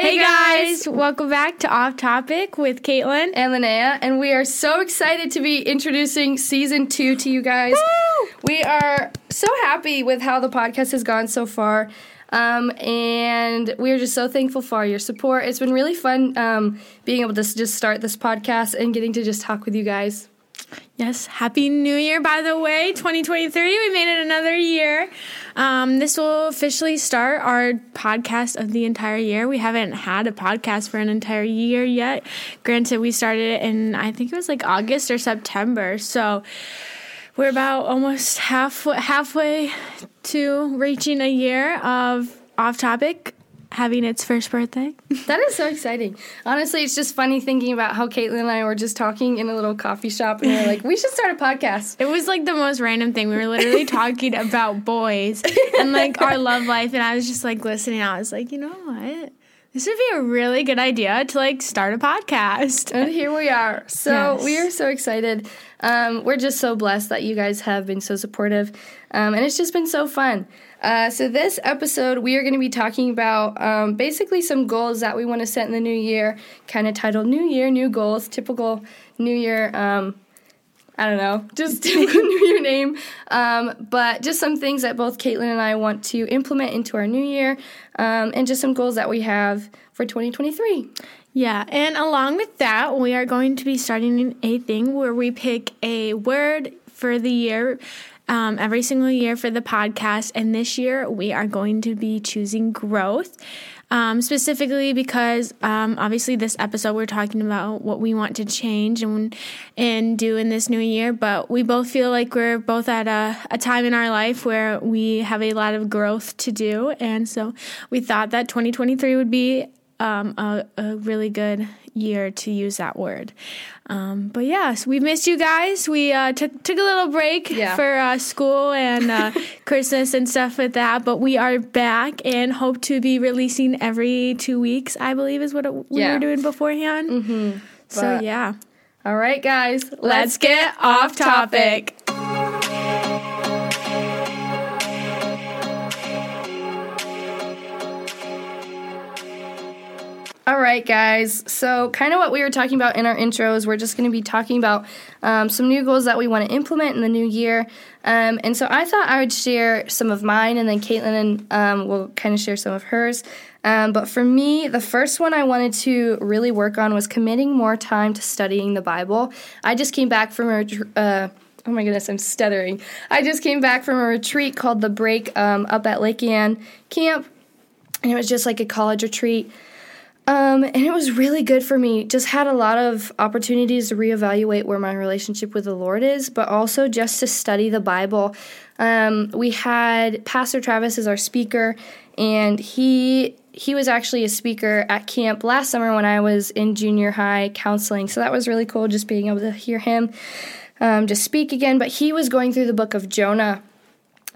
Hey, guys. welcome back to Off Topic with Caitlin. and Linnea, and we are so excited to be introducing season two to you guys. Woo! We are so happy with how the podcast has gone so far. Um, and we are just so thankful for your support. It's been really fun um, being able to just start this podcast and getting to just talk with you guys. Yes, Happy New Year, by the way, 2023. We made it another year. Um, this will officially start our podcast of the entire year. We haven't had a podcast for an entire year yet. Granted, we started it in, I think it was like August or September. So we're about almost half, halfway to reaching a year of Off Topic having its first birthday. That is so exciting. Honestly, it's just funny thinking about how Caitlin and I were just talking in a little coffee shop, and we are like, we should start a podcast. It was like the most random thing. We were literally talking about boys and like our love life, and I was just like listening. I was like, you know what? This would be a really good idea to like start a podcast. And here we are. So Yes. we are so excited. Um, we're just so blessed that you guys have been so supportive. Um, and it's just been so fun. Uh, so, this episode, we are going to be talking about um, basically some goals that we want to set in the new year, kind of titled New Year, New Goals, typical New Year. Um, I don't know, just typical New Year name. Um, but just some things that both Caitlin and I want to implement into our new year, um, and just some goals that we have for 2023. Yeah, and along with that, we are going to be starting a thing where we pick a word for the year. Um, every single year for the podcast, and this year we are going to be choosing growth. Um, specifically because um, obviously this episode we're talking about what we want to change and and do in this new year but we both feel like we're both at a, a time in our life where we have a lot of growth to do and so we thought that 2023 would be um, a, a really good year to use that word. Um, but yes, we've missed you guys. We uh, took took a little break Yeah. for uh, school and uh, Christmas and stuff with that. But we are back and hope to be releasing every two weeks. I believe is what it, we Yeah. were doing beforehand. Mm-hmm. So yeah, All right, guys, let's get off topic. All right, guys. So, kind of what we were talking about in our intros, we're just going to be talking about um, some new goals that we want to implement in the new year. Um, and so, I thought I would share some of mine, and then Caitlin and um, will kind of share some of hers. Um, but for me, the first one I wanted to really work on was committing more time to studying the Bible. I just came back from a uh, Oh my goodness, I'm stuttering. I just came back from a retreat called The Break um, up at Lake Ann Camp, and it was just like a college retreat. Um, and it was really good for me. Just had a lot of opportunities to reevaluate where my relationship with the Lord is, but also just to study the Bible. Um, we had Pastor Travis as our speaker, and he he was actually a speaker at camp last summer when I was in junior high counseling. So that was really cool, just being able to hear him um, just speak again. But he was going through the book of Jonah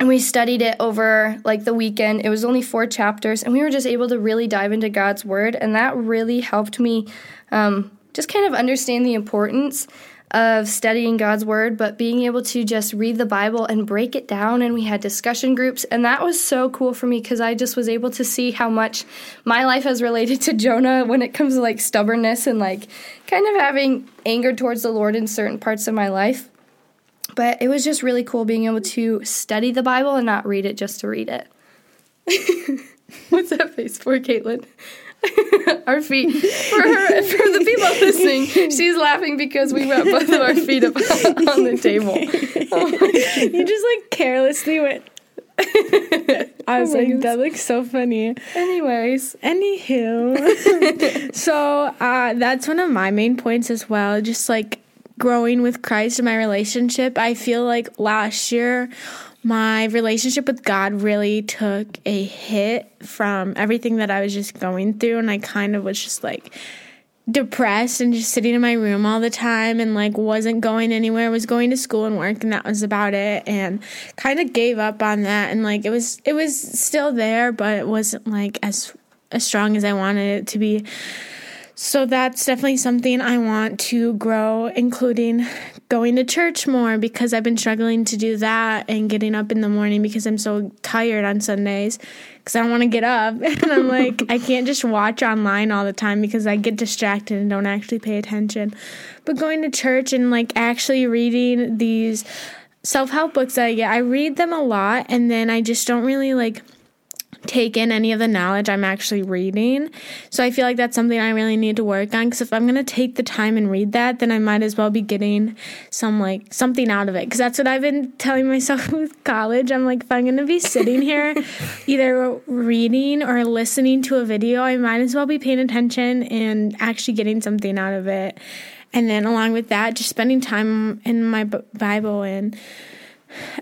and we studied it over like the weekend. It was only four chapters, and we were just able to really dive into God's word, and that really helped me um, just kind of understand the importance of studying God's word, but being able to just read the Bible and break it down. And we had discussion groups, and that was so cool for me because I just was able to see how much my life has related to Jonah when it comes to like stubbornness and like kind of having anger towards the Lord in certain parts of my life. But it was just really cool being able to study the Bible and not read it just to read it. What's that face for, Caitlin? our feet. For her, for the people listening, she's laughing because we wrapped both of our feet up on the table. you just like carelessly went. I was Oh like, goodness. that looks so funny. Anyways, Anywho, so uh, that's one of my main points as well. Just like growing with Christ in my relationship. I feel like last year my relationship with God really took a hit from everything that I was just going through, and I kind of was just like depressed and just sitting in my room all the time and like wasn't going anywhere was going to school and work and that was about it and kind of gave up on that and like it was it was still there but it wasn't like as as strong as I wanted it to be so that's definitely something I want to grow including going to church more because I've been struggling to do that and getting up in the morning because I'm so tired on Sundays because I don't want to get up. And I'm like, I can't just watch online all the time because I get distracted and don't actually pay attention. But going to church and like actually reading these self help books that I get, I read them a lot and then I just don't really like take in any of the knowledge I'm actually reading. So I feel like that's something I really need to work on because if I'm going to take the time and read that, then I might as well be getting some like something out of it because that's what I've been telling myself with college. I'm like if I'm going to be sitting here either reading or listening to a video, I might as well be paying attention and actually getting something out of it. And then along with that, just spending time in my Bible and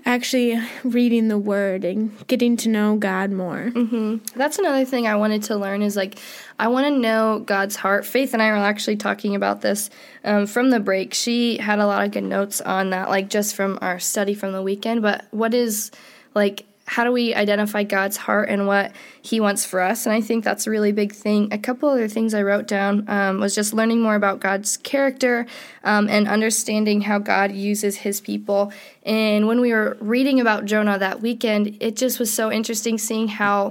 actually reading the word and getting to know God more. Mm-hmm. That's another thing I wanted to learn is like I want to know God's heart. Faith and I were actually talking about this um, from the break. She had a lot of good notes on that, like just from our study from the weekend. But what is like how do we identify God's heart and what He wants for us? And I think that's a really big thing. A couple other things I wrote down um, was just learning more about God's character um, and understanding how God uses His people. And when we were reading about Jonah that weekend, it just was so interesting seeing how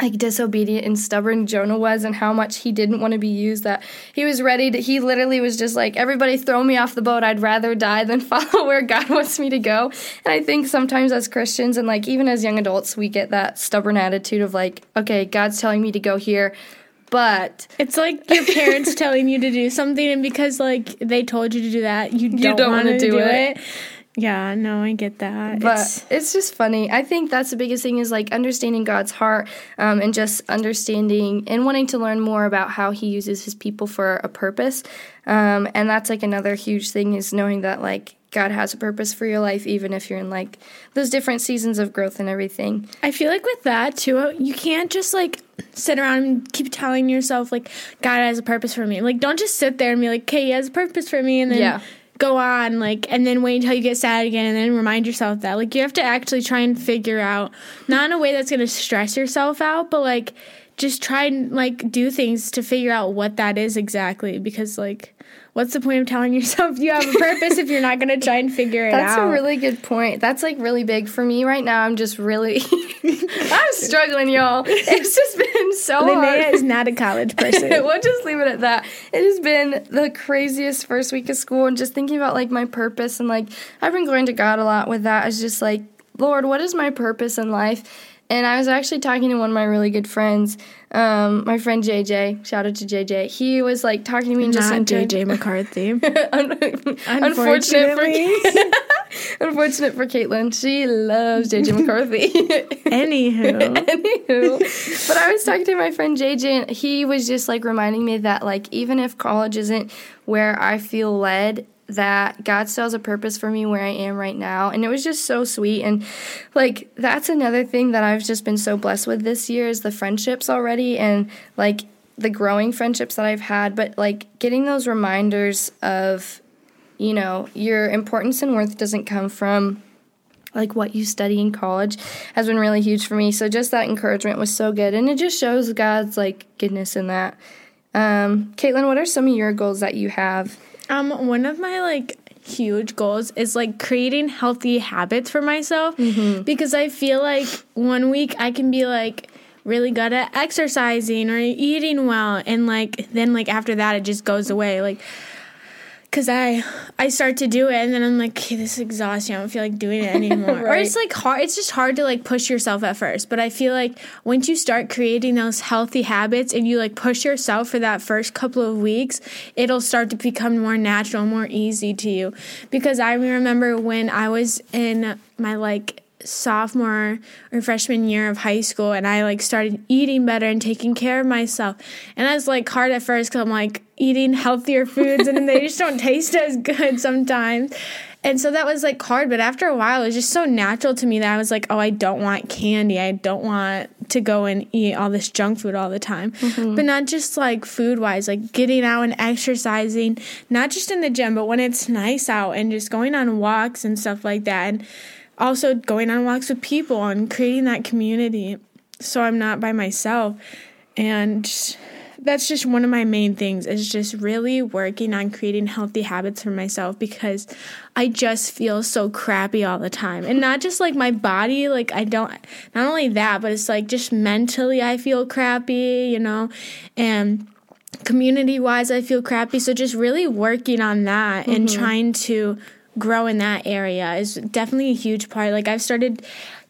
like disobedient and stubborn Jonah was and how much he didn't want to be used that he was ready to he literally was just like everybody throw me off the boat. I'd rather die than follow where God wants me to go. And I think sometimes as Christians and like even as young adults we get that stubborn attitude of like okay God's telling me to go here but it's like your parents telling you to do something and because like they told you to do that you don't, don't want to do, do it. it yeah, no, I get that. But it's, it's, just funny. I think that's the biggest thing is like understanding God's heart um, and just understanding and wanting to learn more about how He uses His people for a purpose. Um, and that's like another huge thing is knowing that like God has a purpose for your life, even if you're in like those different seasons of growth and everything. I feel like with that too, you can't just like sit around and keep telling yourself like God has a purpose for me. Like don't just sit there and be like, "Okay, He has a purpose for me," and then yeah go on like and then wait until you get sad again and then remind yourself that like you have to actually try and figure out not in a way that's going to stress yourself out but like just try and like do things to figure out what that is exactly because like what's the point of telling yourself you have a purpose if you're not going to try and figure it That's out? That's a really good point. That's like really big for me right now. I'm just really, I'm struggling, y'all. It's just been so Linnea hard. is not a college person. we'll just leave it at that. It has been the craziest first week of school and just thinking about like my purpose and like I've been going to God a lot with that. It's just like, Lord, what is my purpose in life? And I was actually talking to one of my really good friends, um, my friend JJ. Shout out to JJ. He was like talking to me and just Not JJ McCarthy. unfortunate for unfortunate for Caitlin. She loves JJ McCarthy. Anywho, anywho, but I was talking to my friend JJ, and he was just like reminding me that like even if college isn't where I feel led, that God still has a purpose for me where I am right now. And it was just so sweet. And like, that's another thing that I've just been so blessed with this year is the friendships already and like the growing friendships that I've had. But like, getting those reminders of, you know, your importance and worth doesn't come from like what you study in college has been really huge for me. So just that encouragement was so good. And it just shows God's like goodness in that. Um, Caitlin, what are some of your goals that you have? Um, one of my like huge goals is like creating healthy habits for myself mm-hmm. because I feel like one week I can be like really good at exercising or eating well and like then like after that it just goes away like because I I start to do it and then I'm like, okay, this is exhausting. I don't feel like doing it anymore. right. Or it's like hard. It's just hard to like push yourself at first. But I feel like once you start creating those healthy habits and you like push yourself for that first couple of weeks, it'll start to become more natural, more easy to you. Because I remember when I was in my like sophomore or freshman year of high school and I like started eating better and taking care of myself. And I was like hard at first because I'm like eating healthier foods and they just don't taste as good sometimes. And so that was like hard, but after a while it was just so natural to me that I was like, oh, I don't want candy. I don't want to go and eat all this junk food all the time. Mm-hmm. But not just like food wise, like getting out and exercising, not just in the gym, but when it's nice out and just going on walks and stuff like that. And also going on walks with people and creating that community so I'm not by myself and that's just one of my main things is just really working on creating healthy habits for myself because I just feel so crappy all the time. And not just like my body, like I don't not only that, but it's like just mentally I feel crappy, you know. And community wise I feel crappy. So just really working on that mm-hmm. and trying to grow in that area is definitely a huge part. Like I've started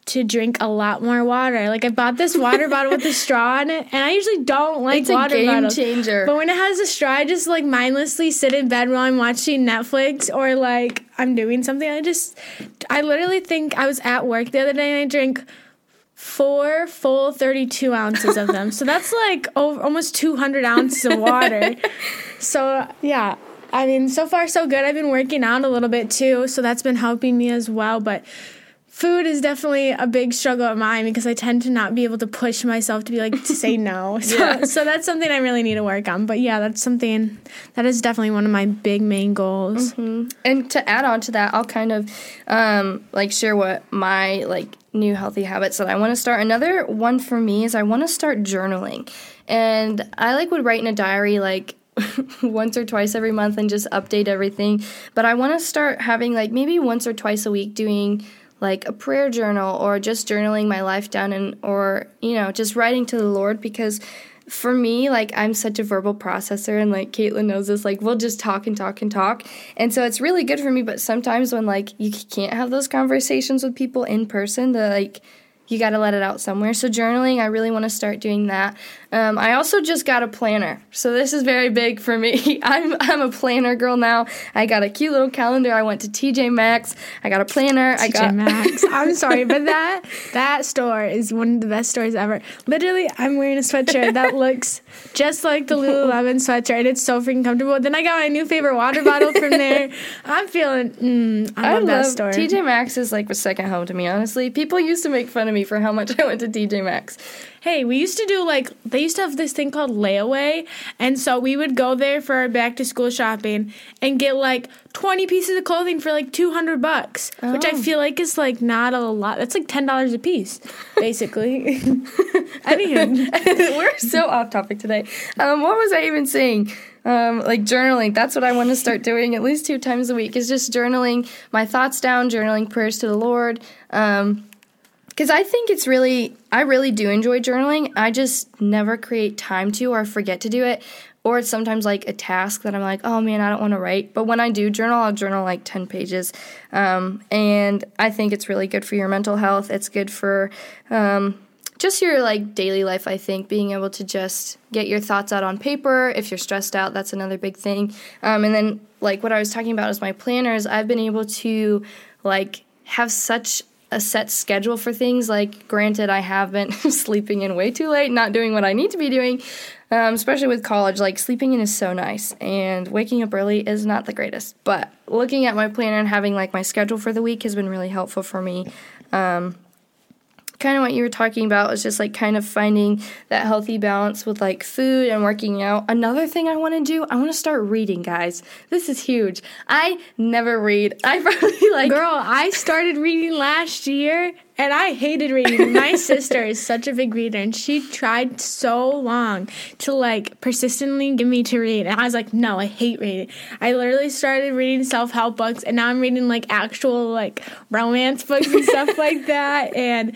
to drink a lot more water. Like I bought this water bottle with a straw in it, and I usually don't like it's water a game bottles. changer. But when it has a straw, I just like mindlessly sit in bed while I'm watching Netflix or like I'm doing something. I just, I literally think I was at work the other day and I drank four full 32 ounces of them. so that's like over, almost 200 ounces of water. so yeah. I mean, so far so good. I've been working out a little bit too, so that's been helping me as well. But food is definitely a big struggle of mine because I tend to not be able to push myself to be like to say no. So, yeah. so that's something I really need to work on. But yeah, that's something that is definitely one of my big main goals. Mm-hmm. And to add on to that, I'll kind of um, like share what my like new healthy habits that I want to start. Another one for me is I want to start journaling. And I like would write in a diary like once or twice every month and just update everything. But I want to start having like maybe once or twice a week doing like a prayer journal or just journaling my life down and or you know just writing to the lord because for me like i'm such a verbal processor and like caitlin knows this like we'll just talk and talk and talk and so it's really good for me but sometimes when like you can't have those conversations with people in person the like you got to let it out somewhere. So, journaling, I really want to start doing that. Um, I also just got a planner. So, this is very big for me. I'm, I'm a planner girl now. I got a cute little calendar. I went to TJ Maxx. I got a planner. TJ I got Maxx. I'm sorry, but that that store is one of the best stores ever. Literally, I'm wearing a sweatshirt that looks just like the Lululemon sweatshirt, and it's so freaking comfortable. Then I got my new favorite water bottle from there. I'm feeling, mm, I, love I that store. TJ Maxx is like a second home to me, honestly. People used to make fun of me for how much I went to TJ Maxx. Hey, we used to do like they used to have this thing called layaway, and so we would go there for our back to school shopping and get like twenty pieces of clothing for like two hundred bucks, oh. which I oh. feel like is like not a lot. That's like ten dollars a piece, basically. Anywho, we're so off topic today. Um, what was I even saying? Um, like journaling. That's what I want to start doing at least two times a week. Is just journaling my thoughts down, journaling prayers to the Lord. Um, because I think it's really, I really do enjoy journaling. I just never create time to or forget to do it. Or it's sometimes like a task that I'm like, oh man, I don't want to write. But when I do journal, I'll journal like 10 pages. Um, and I think it's really good for your mental health. It's good for um, just your like daily life, I think. Being able to just get your thoughts out on paper. If you're stressed out, that's another big thing. Um, and then, like what I was talking about is my planners, I've been able to like have such a set schedule for things. Like, granted, I have been sleeping in way too late, not doing what I need to be doing, um, especially with college. Like, sleeping in is so nice, and waking up early is not the greatest. But looking at my planner and having like my schedule for the week has been really helpful for me. Um, kind of what you were talking about is just like kind of finding that healthy balance with like food and working out. Another thing I want to do, I want to start reading, guys. This is huge. I never read. I probably like Girl, I started reading last year and I hated reading. My sister is such a big reader and she tried so long to like persistently get me to read. And I was like, no, I hate reading. I literally started reading self help books and now I'm reading like actual like romance books and stuff like that. And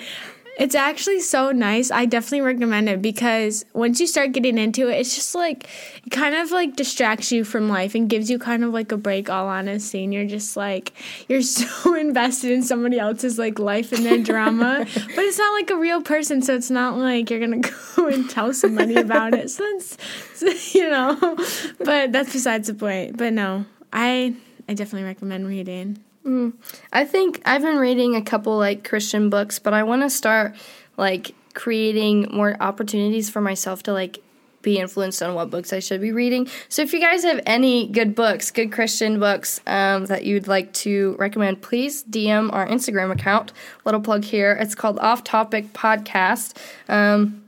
it's actually so nice. I definitely recommend it because once you start getting into it, it's just like it kind of like distracts you from life and gives you kind of like a break all honesty. And you're just like you're so invested in somebody else's like life and their drama. but it's not like a real person, so it's not like you're gonna go and tell somebody about it. So it's you know. But that's besides the point. But no, I I definitely recommend reading. Mm. I think I've been reading a couple like Christian books, but I want to start like creating more opportunities for myself to like be influenced on what books I should be reading. So if you guys have any good books, good Christian books um, that you'd like to recommend, please DM our Instagram account. Little plug here. It's called Off Topic Podcast. Um,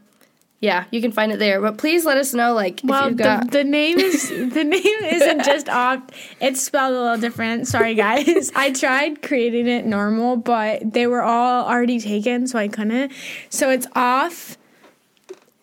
yeah, you can find it there. But please let us know, like, well, got the, the name is the name isn't just off. It's spelled a little different. Sorry, guys. I tried creating it normal, but they were all already taken, so I couldn't. So it's off.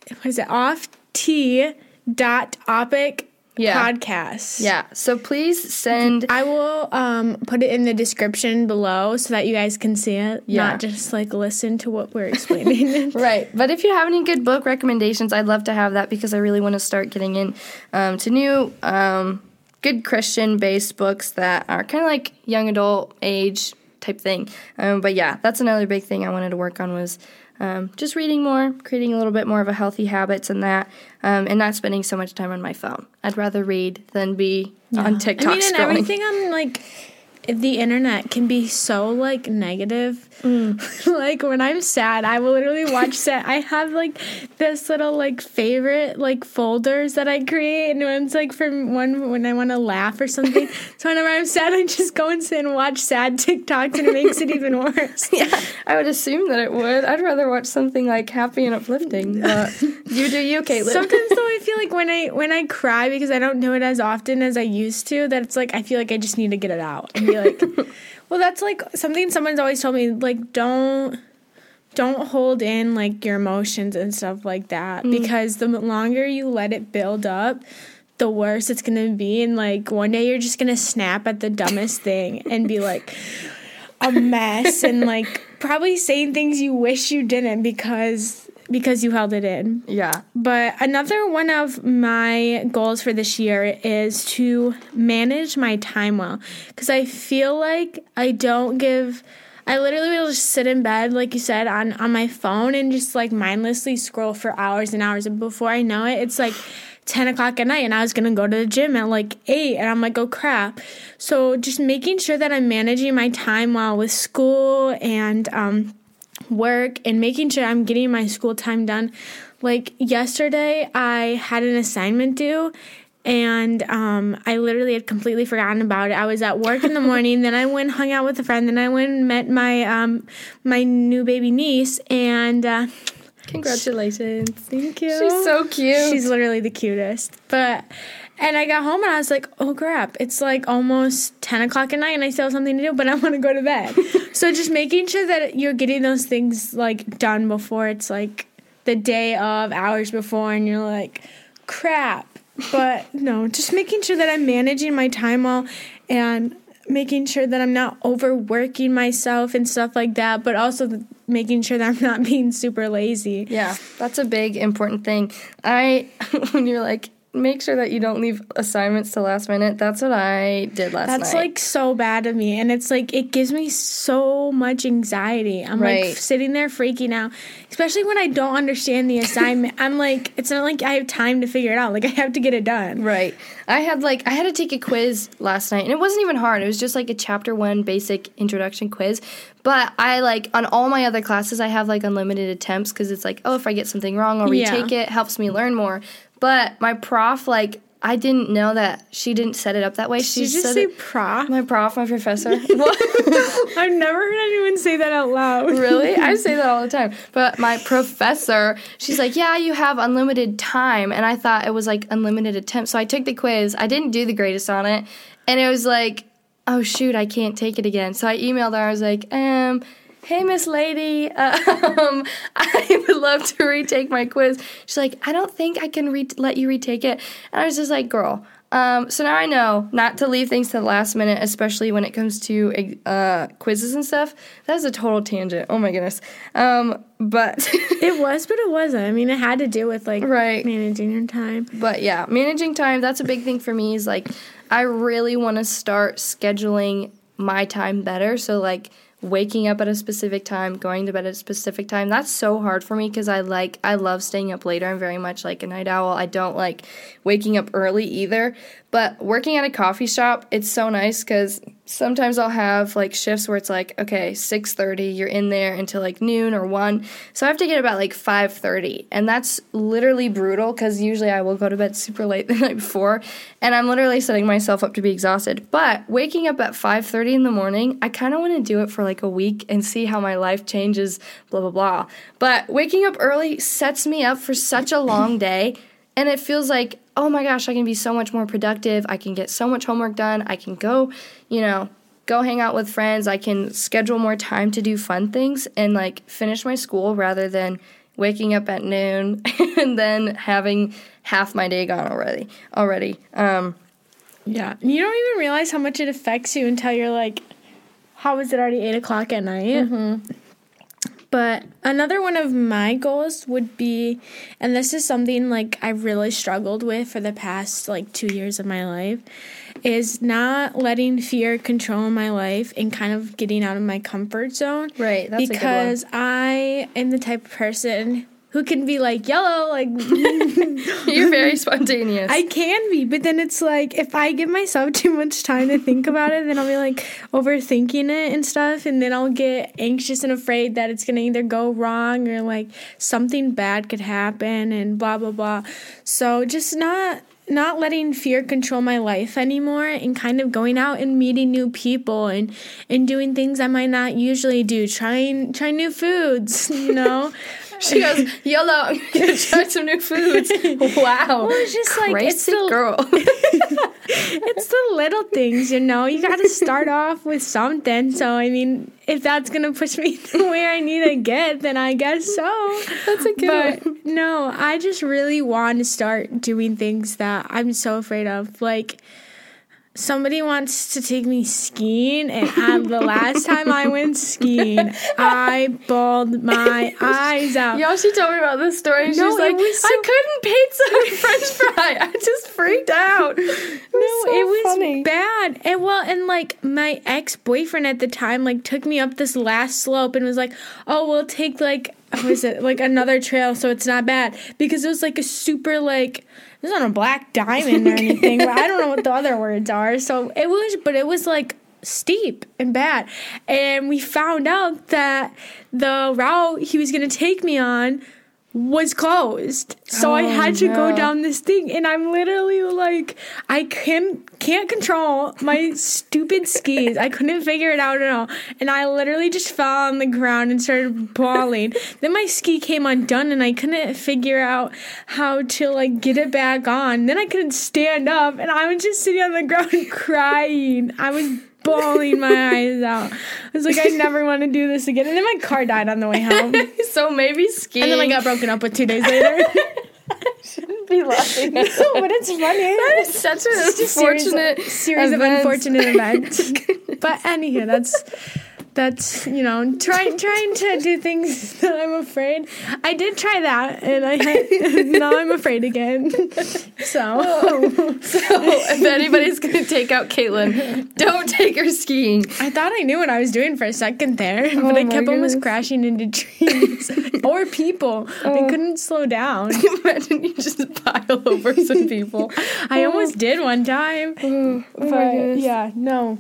What is it? Off T dot opic Yeah. podcast. Yeah. So please send. I will um, put it in the description below so that you guys can see it, Yeah. not just like listen to what we're explaining. Right. But if you have any good book recommendations, I'd love to have that because I really want to start getting in um, to new, um, good Christian based books that are kind of like young adult age type thing. Um, but yeah, that's another big thing I wanted to work on was um, just reading more, creating a little bit more of a healthy habits and that, um, and not spending so much time on my phone. I'd rather read than be on TikTok I mean, and scrolling. everything on like the internet can be so like negative. Mm. like when I'm sad, I will literally watch sad. I have like this little like favorite like folders that I create, and one's like from one when I want to laugh or something. so whenever I'm sad, I just go and sit and watch sad TikToks, and it makes it even worse. yeah, I would assume that it would. I'd rather watch something like happy and uplifting. But you do you, Caitlin. Sometimes though, I feel like when I when I cry because I don't do it as often as I used to, that it's like I feel like I just need to get it out be like, well, that's like something someone's always told me. Like, don't don't hold in like your emotions and stuff like that mm. because the longer you let it build up. The worse it's gonna be, and like one day you're just gonna snap at the dumbest thing and be like a mess, and like probably saying things you wish you didn't because because you held it in. yeah. But another one of my goals for this year is to manage my time well. Because I feel like I don't give. I literally will just sit in bed, like you said, on, on my phone and just like mindlessly scroll for hours and hours. And before I know it, it's like 10 o'clock at night and I was going to go to the gym at like 8 and I'm like, oh crap. So just making sure that I'm managing my time well with school and, um, work and making sure I'm getting my school time done. Like yesterday, I had an assignment due and um, I literally had completely forgotten about it. I was at work in the morning, then I went hung out with a friend, then I went and met my um, my new baby niece, and uh, Congratulations. thank you. She's so cute. She's literally the cutest. But and I got home and I was like, oh crap, it's like almost ten o'clock at night and I still have something to do, but I want to go to bed. so just making sure that you're getting those things like done before it's like the day of, hours before, and you're like, crap. But no, just making sure that I'm managing my time well and making sure that I'm not overworking myself and stuff like that, but also making sure that I'm not being super lazy. Yeah, that's a big important thing. I when you're like make sure that you don't leave assignments to last minute. That's what I did last night. That's night. like so bad of me. And it's like, it gives me so much anxiety. I'm Right. like sitting there freaking out, especially when I don't understand the assignment. I'm like, it's not like I have time to figure it out. Like, I have to get it done. Right. I had like I had to take a quiz last night and it wasn't even hard. It was just like a chapter 1 basic introduction quiz. But I like on all my other classes I have like unlimited attempts cuz it's like, oh, if I get something wrong, I'll Yeah. retake it. Helps me learn more. But my prof like I didn't know that she didn't set it up that way. Did She you just said say it- prof? my prof, my professor. What? I've never heard anyone say that out loud. really? I say that all the time. But my professor, she's like, "Yeah, you have unlimited time." And I thought it was like unlimited attempts. So I took the quiz. I didn't do the greatest on it. And it was like, "Oh shoot, I can't take it again." So I emailed her. I was like, "Um, hey Miss Lady, um, I would love to retake my quiz." She's like, "I don't think I can re- let you retake it." And I was just like, "Girl, um, so now I know not to leave things to the last minute, especially when it comes to uh, quizzes and stuff. That was a total tangent. Oh my goodness. Um, but It was, but it wasn't. I mean, it had to do with like Right. managing your time. but yeah, managing time. That's a big thing for me. Is like I really want to start scheduling my time better. So like waking up at a specific time, going to bed at a specific time. That's so hard for me because I like I love staying up later. I'm very much like a night owl. I don't like waking up early either. But working at a coffee shop, it's so nice because sometimes I'll have like shifts where it's like, okay, six thirty, you're in there until like noon or one. So I have to get about like five thirty, and that's literally brutal because usually I will go to bed super late the night before, and I'm literally setting myself up to be exhausted. But waking up at five thirty in the morning, I kind of want to do it for like a week and see how my life changes. Blah blah blah. But waking up early sets me up for such a long day. And it feels like, oh my gosh, I can be so much more productive. I can get so much homework done. I can go, you know, go hang out with friends. I can schedule more time to do fun things and like finish my school rather than waking up at noon and then having half my day gone already. Already. Um, Yeah. You don't even realize how much it affects you until you're like, how is it already eight o'clock at night? But another one of my goals would be, and this is something like I've really struggled with for the past like two years of my life, is not letting fear control my life and kind of getting out of my comfort zone. Right, that's a good one. because I am the type of person who can be like YOLO, like you're very spontaneous. I can be, but then it's like if I give myself too much time to think about it, then I'll be like overthinking it and stuff, and then I'll get anxious and afraid that it's gonna either go wrong or like something bad could happen and blah blah blah. So just not not letting fear control my life anymore and kind of going out and meeting new people and and doing things I might not usually do, trying trying new foods, you know. she goes, YOLO, I'm gonna try some new foods. Wow. Well, it's just like, it's Crazy the- girl. it's the little things, you know. You got to start off with something. So, I mean, if that's going to push me to where I need to get, then I guess so. That's a good But no, I just really want to start doing things that I'm so afraid of. Like, somebody wants to take me skiing, and I, the last time I went skiing, I bawled my eyes out. Y'all, she told me about this story. And she No, was like, so- I couldn't pizza and French fry. I just freaked out. It No, so it was funny. bad. And well, and like my ex boyfriend at the time, like took me up this last slope and was like, "Oh, we'll take like what is it like another trail, so it's not bad." Because it was like a super like was on a black diamond or anything. but I don't know what the other words are. So it was, but it was like steep and bad. And we found out that the route he was gonna take me on was closed. So I Oh, had to go down this thing and I'm literally like I can can't control my stupid skis. I couldn't figure it out at all. And I literally just fell on the ground and started bawling. then my ski came undone and I couldn't figure out how to like get it back on. Then I couldn't stand up and I was just sitting on the ground crying. I was bawling my eyes out. I was like, I never want to do this again. And then my car died on the way home. so maybe skiing. And then I got broken up with two days later. shouldn't be laughing. At no, but it's funny. That is such an It's just a series, unfortunate series of unfortunate events. but anywho, that's that's you know trying trying to do things that I'm afraid. I did try that, and I had, now I'm afraid again. So oh. So if anybody's gonna take out Caitlin, don't take her skiing. I thought I knew what I was doing for a second there, but Oh I my kept almost crashing into trees or people. I oh. couldn't slow down. Imagine you just pile over some people. I almost did one time. Oh but yeah, no.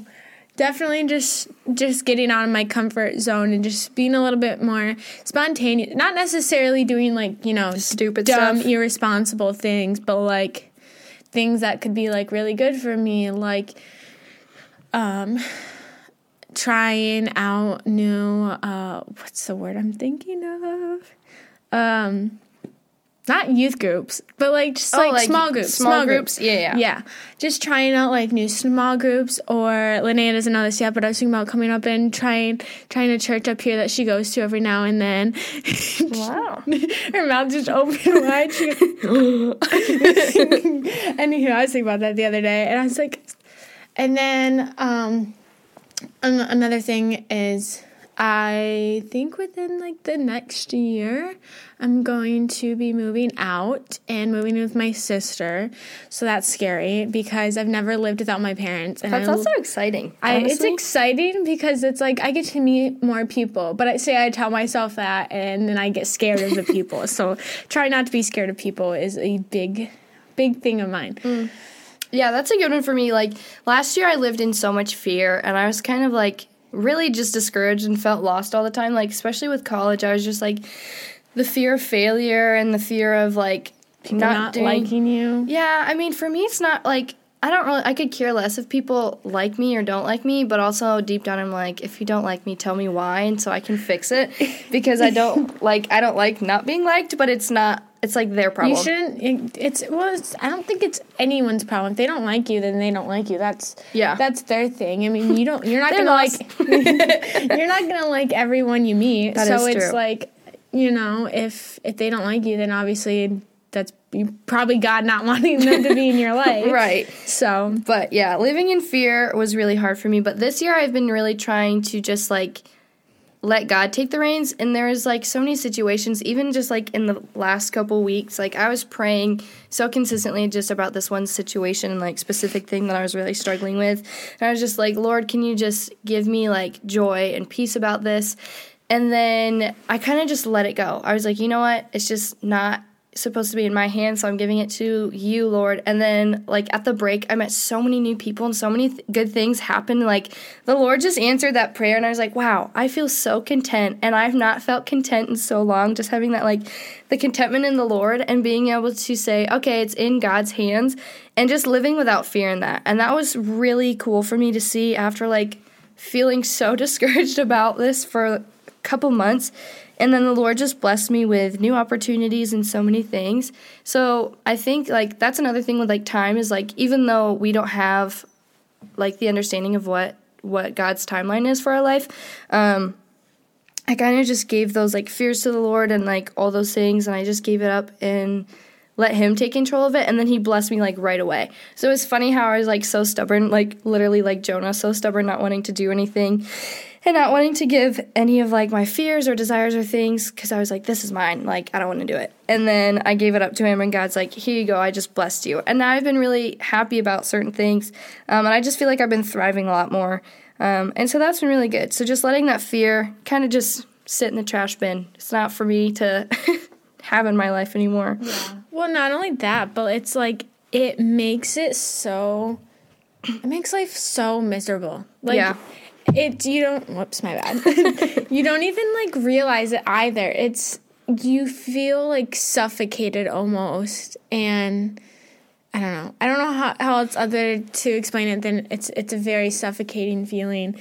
Definitely just just getting out of my comfort zone and just being a little bit more spontaneous. Not necessarily doing like, you know, Stupid dumb, stuff. irresponsible things, but like things that could be like really good for me, like um trying out new uh what's the word I'm thinking of? Um not youth groups, but like just Oh, like, like small groups. small groups? Yeah, yeah. Yeah. Just trying out like new small groups or Linnea doesn't know this yet, but I was thinking about coming up and trying trying a church up here that she goes to every now and then. Wow. Her mouth just opened wide. Anywho, I was thinking about that the other day, and I was like, and then um, an- another thing is, I think within like the next year, I'm going to be moving out and moving with my sister. So that's scary because I've never lived without my parents, and That's I also exciting. I, it's exciting because it's like I get to meet more people, but I say I tell myself that and then I get scared of the people. So try not to be scared of people is a big, big thing of mine. Mm. Yeah, that's a good one for me. Like last year, I lived in so much fear, and I was kind of like really just discouraged and felt lost all the time. Like especially with college, I was just like the fear of failure and the fear of like People not, doing- liking you. Yeah, I mean, for me, it's not like I don't really. I could care less if people like me or don't like me, but also deep down, I'm like, if you don't like me, tell me why, and so I can fix it. Because I don't like. I don't like not being liked, but it's not. It's like their problem. You shouldn't. it- It's well. It's, I don't think it's anyone's problem. If they don't like you, then they don't like you. That's Yeah. That's their thing. I mean, you don't. You're not gonna lost. like. you're not gonna like everyone you meet. That so it's true. like, you know, if if they don't like you, then obviously that's probably God not wanting them to be in your life. right. So, But yeah, living in fear was really hard for me. But this year I've been really trying to just like let God take the reins. And there's like so many situations, even just like in the last couple weeks, like I was praying so consistently just about this one situation and like specific thing that I was really struggling with. And I was just like, Lord, can you just give me like joy and peace about this? And then I kind of just let it go. I was like, you know what? It's just not supposed to be in my hands, so I'm giving it to you, Lord. And then, like, at the break, I met so many new people and so many th- good things happened. Like, the Lord just answered that prayer, and I was like, wow, I feel so content. And I've not felt content in so long, just having that, like, the contentment in the Lord and being able to say, okay, it's in God's hands, and just living without fear in that. And that was really cool for me to see after, like, feeling so discouraged about this for couple months and then the lord just blessed me with new opportunities and so many things. So i think like that's another thing with like time is like even though we don't have like the understanding of what what god's timeline is for our life um i kind of just gave those like fears to the lord and like all those things and i just gave it up and let him take control of it and then he blessed me like right away. So it's funny how i was like so stubborn like literally like jonah so stubborn not wanting to do anything and not wanting to give any of like my fears or desires or things because I was like, this is mine. Like, I don't want to do it. And then I gave it up to him, and God's like, here you go. I just blessed you. And now I've been really happy about certain things. Um, and I just feel like I've been thriving a lot more. Um, and so that's been really good. So just letting that fear kind of just sit in the trash bin. It's not for me to have in my life anymore. Yeah. Well, not only that, but it's like it makes it so. It makes life so miserable. Like, yeah it you don't whoops my bad you don't even like realize it either it's you feel like suffocated almost and i don't know i don't know how, how else other to explain it than it's it's a very suffocating feeling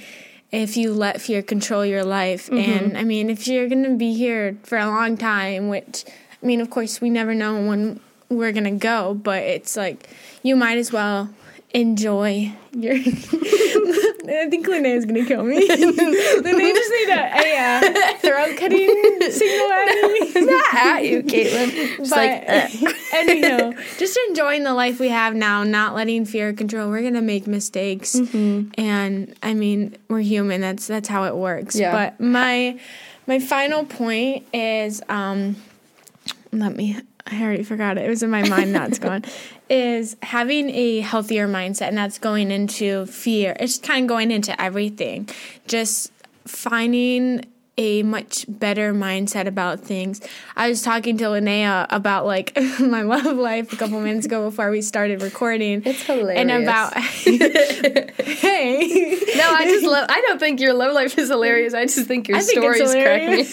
if you let fear control your life mm-hmm. and i mean if you're gonna be here for a long time which i mean of course we never know when we're gonna go but it's like you might as well enjoy your. I think Linnea is gonna kill me. Linnea just need a, a uh, throat cutting signal at me. Not at you, Caitlin. Just but like, uh. anyhow, just enjoying the life we have now, not letting fear control. We're gonna make mistakes, mm-hmm. and I mean, we're human. That's that's how it works. Yeah. But my my final point is, um, let me I already forgot it. It was in my mind. Now it's gone. Is having a healthier mindset, and that's going into fear. It's kind of going into everything. Just finding a much better mindset about things. I was talking to Linnea about like my love life a couple minutes ago before we started recording. It's hilarious. And about hey. No, I just love I don't think your love life is hilarious. I just think your I stories crack me.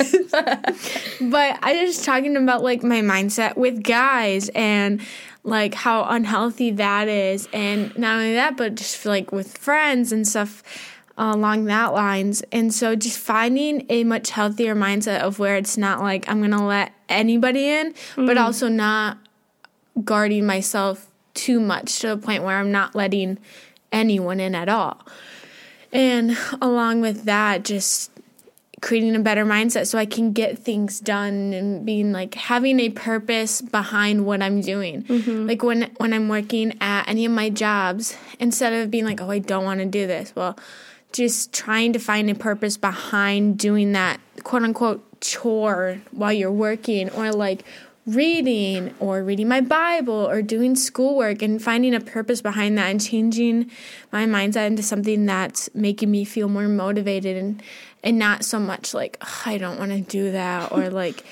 but I was talking about like my mindset with guys and like how unhealthy that is and not only that but just like with friends and stuff along that lines. And so just finding a much healthier mindset of where it's not like I'm to let anybody in, mm-hmm. but also not guarding myself too much to the point where I'm not letting anyone in at all. And along with that, just creating a better mindset so I can get things done and being like having a purpose behind what I'm doing. Mm-hmm. Like when when I'm working at any of my jobs, instead of being like, "Oh, I don't want to do this." Well, just trying to find a purpose behind doing that quote unquote chore while you're working or like reading or reading my Bible or doing schoolwork and finding a purpose behind that and changing my mindset into something that's making me feel more motivated and and not so much like I don't want to do that or like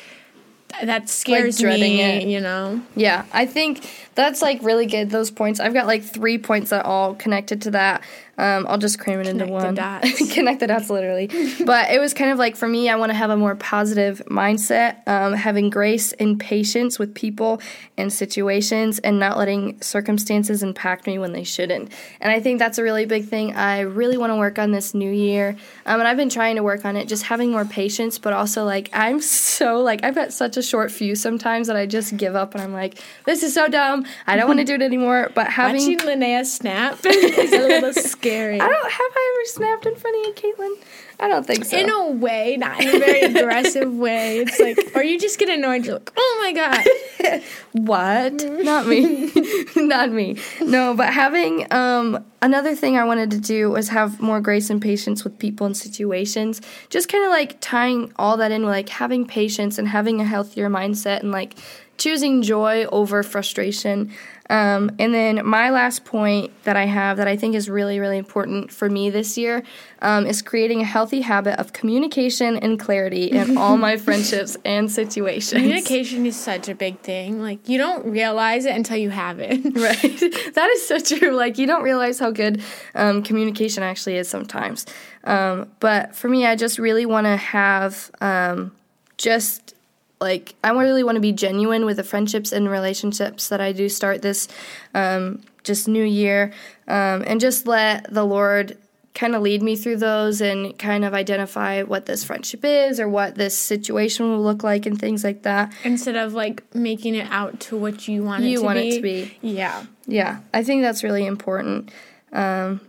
that scares like me, it. you know. Yeah, I think that's like really good. Those points. I've got like three points that all connected to that. Um, I'll just cram it Connect into one. The dots. Connect the dots, literally. but it was kind of like for me, I want to have a more positive mindset, um, having grace and patience with people and situations, and not letting circumstances impact me when they shouldn't. And I think that's a really big thing. I really want to work on this new year, um, and I've been trying to work on it, just having more patience, but also like I'm so like I've got such a short fuse sometimes that I just give up, and I'm like, this is so dumb. I don't want to do it anymore. But having watching Linnea snap is a little scary scary. I don't have I ever snapped in front of you, Caitlin? I don't think so. In a way, not in a very aggressive way. It's like, or you just get annoyed. You're like, oh my god. what? Not me. Not me. No, but having um, another thing I wanted to do was have more grace and patience with people and situations. Just kind of like tying all that in with like having patience and having a healthier mindset and like choosing joy over frustration. Um, and then my last point that I have that I think is really, really important for me this year um, is creating a healthy habit of communication and clarity in all my friendships and situations. Communication is such a big thing. Like, you don't realize it until you have it. right. that is so true. Like, you don't realize how good um, communication actually is sometimes. Um, but for me, I just really want to have um, just like I really want to be genuine with the friendships and relationships that I do start this um, just new year, um, and just let the Lord kind of lead me through those and kind of identify what this friendship is or what this situation will look like and things like that. Instead of like making it out to what you want you it to want be. it to be. Yeah. Yeah, I think that's really important. Um,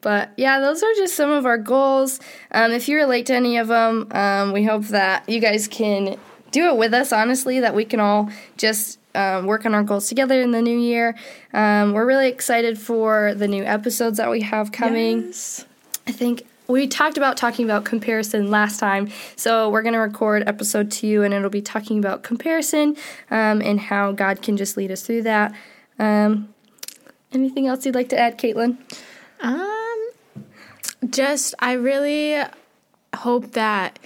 but yeah, those are just some of our goals. Um, if you relate to any of them, um, we hope that you guys can do it with us, honestly, that we can all just um, work on our goals together in the new year. Um, we're really excited for the new episodes that we have coming. Yes. I think we talked about talking about comparison last time, so we're going to record episode two, and it'll be talking about comparison um, and how God can just lead us through that. Um, anything else you'd like to add, Caitlin? Um, just I really hope that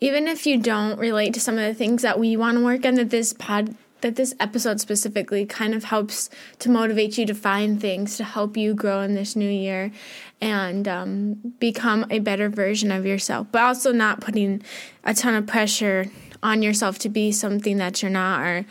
even if you don't relate to some of the things that we want to work on, that this pod that this episode specifically kind of helps to motivate you to find things to help you grow in this new year and um, become a better version of yourself, but also not putting a ton of pressure on yourself to be something that you're not or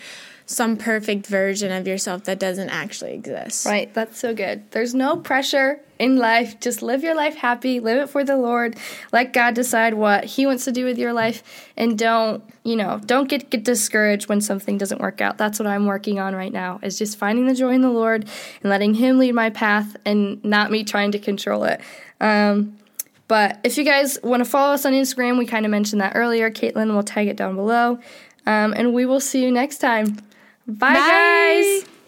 some perfect version of yourself that doesn't actually exist. Right, that's so good. There's no pressure in life. Just live your life happy, live it for the Lord. Let God decide what He wants to do with your life, and don't, you know, don't get, get discouraged when something doesn't work out. That's what I'm working on right now, is just finding the joy in the Lord and letting Him lead my path and not me trying to control it. Um, but if you guys want to follow us on Instagram, we kind of mentioned that earlier. Caitlin will tag it down below. Um, and we will see you next time. Bye, Bye. guys.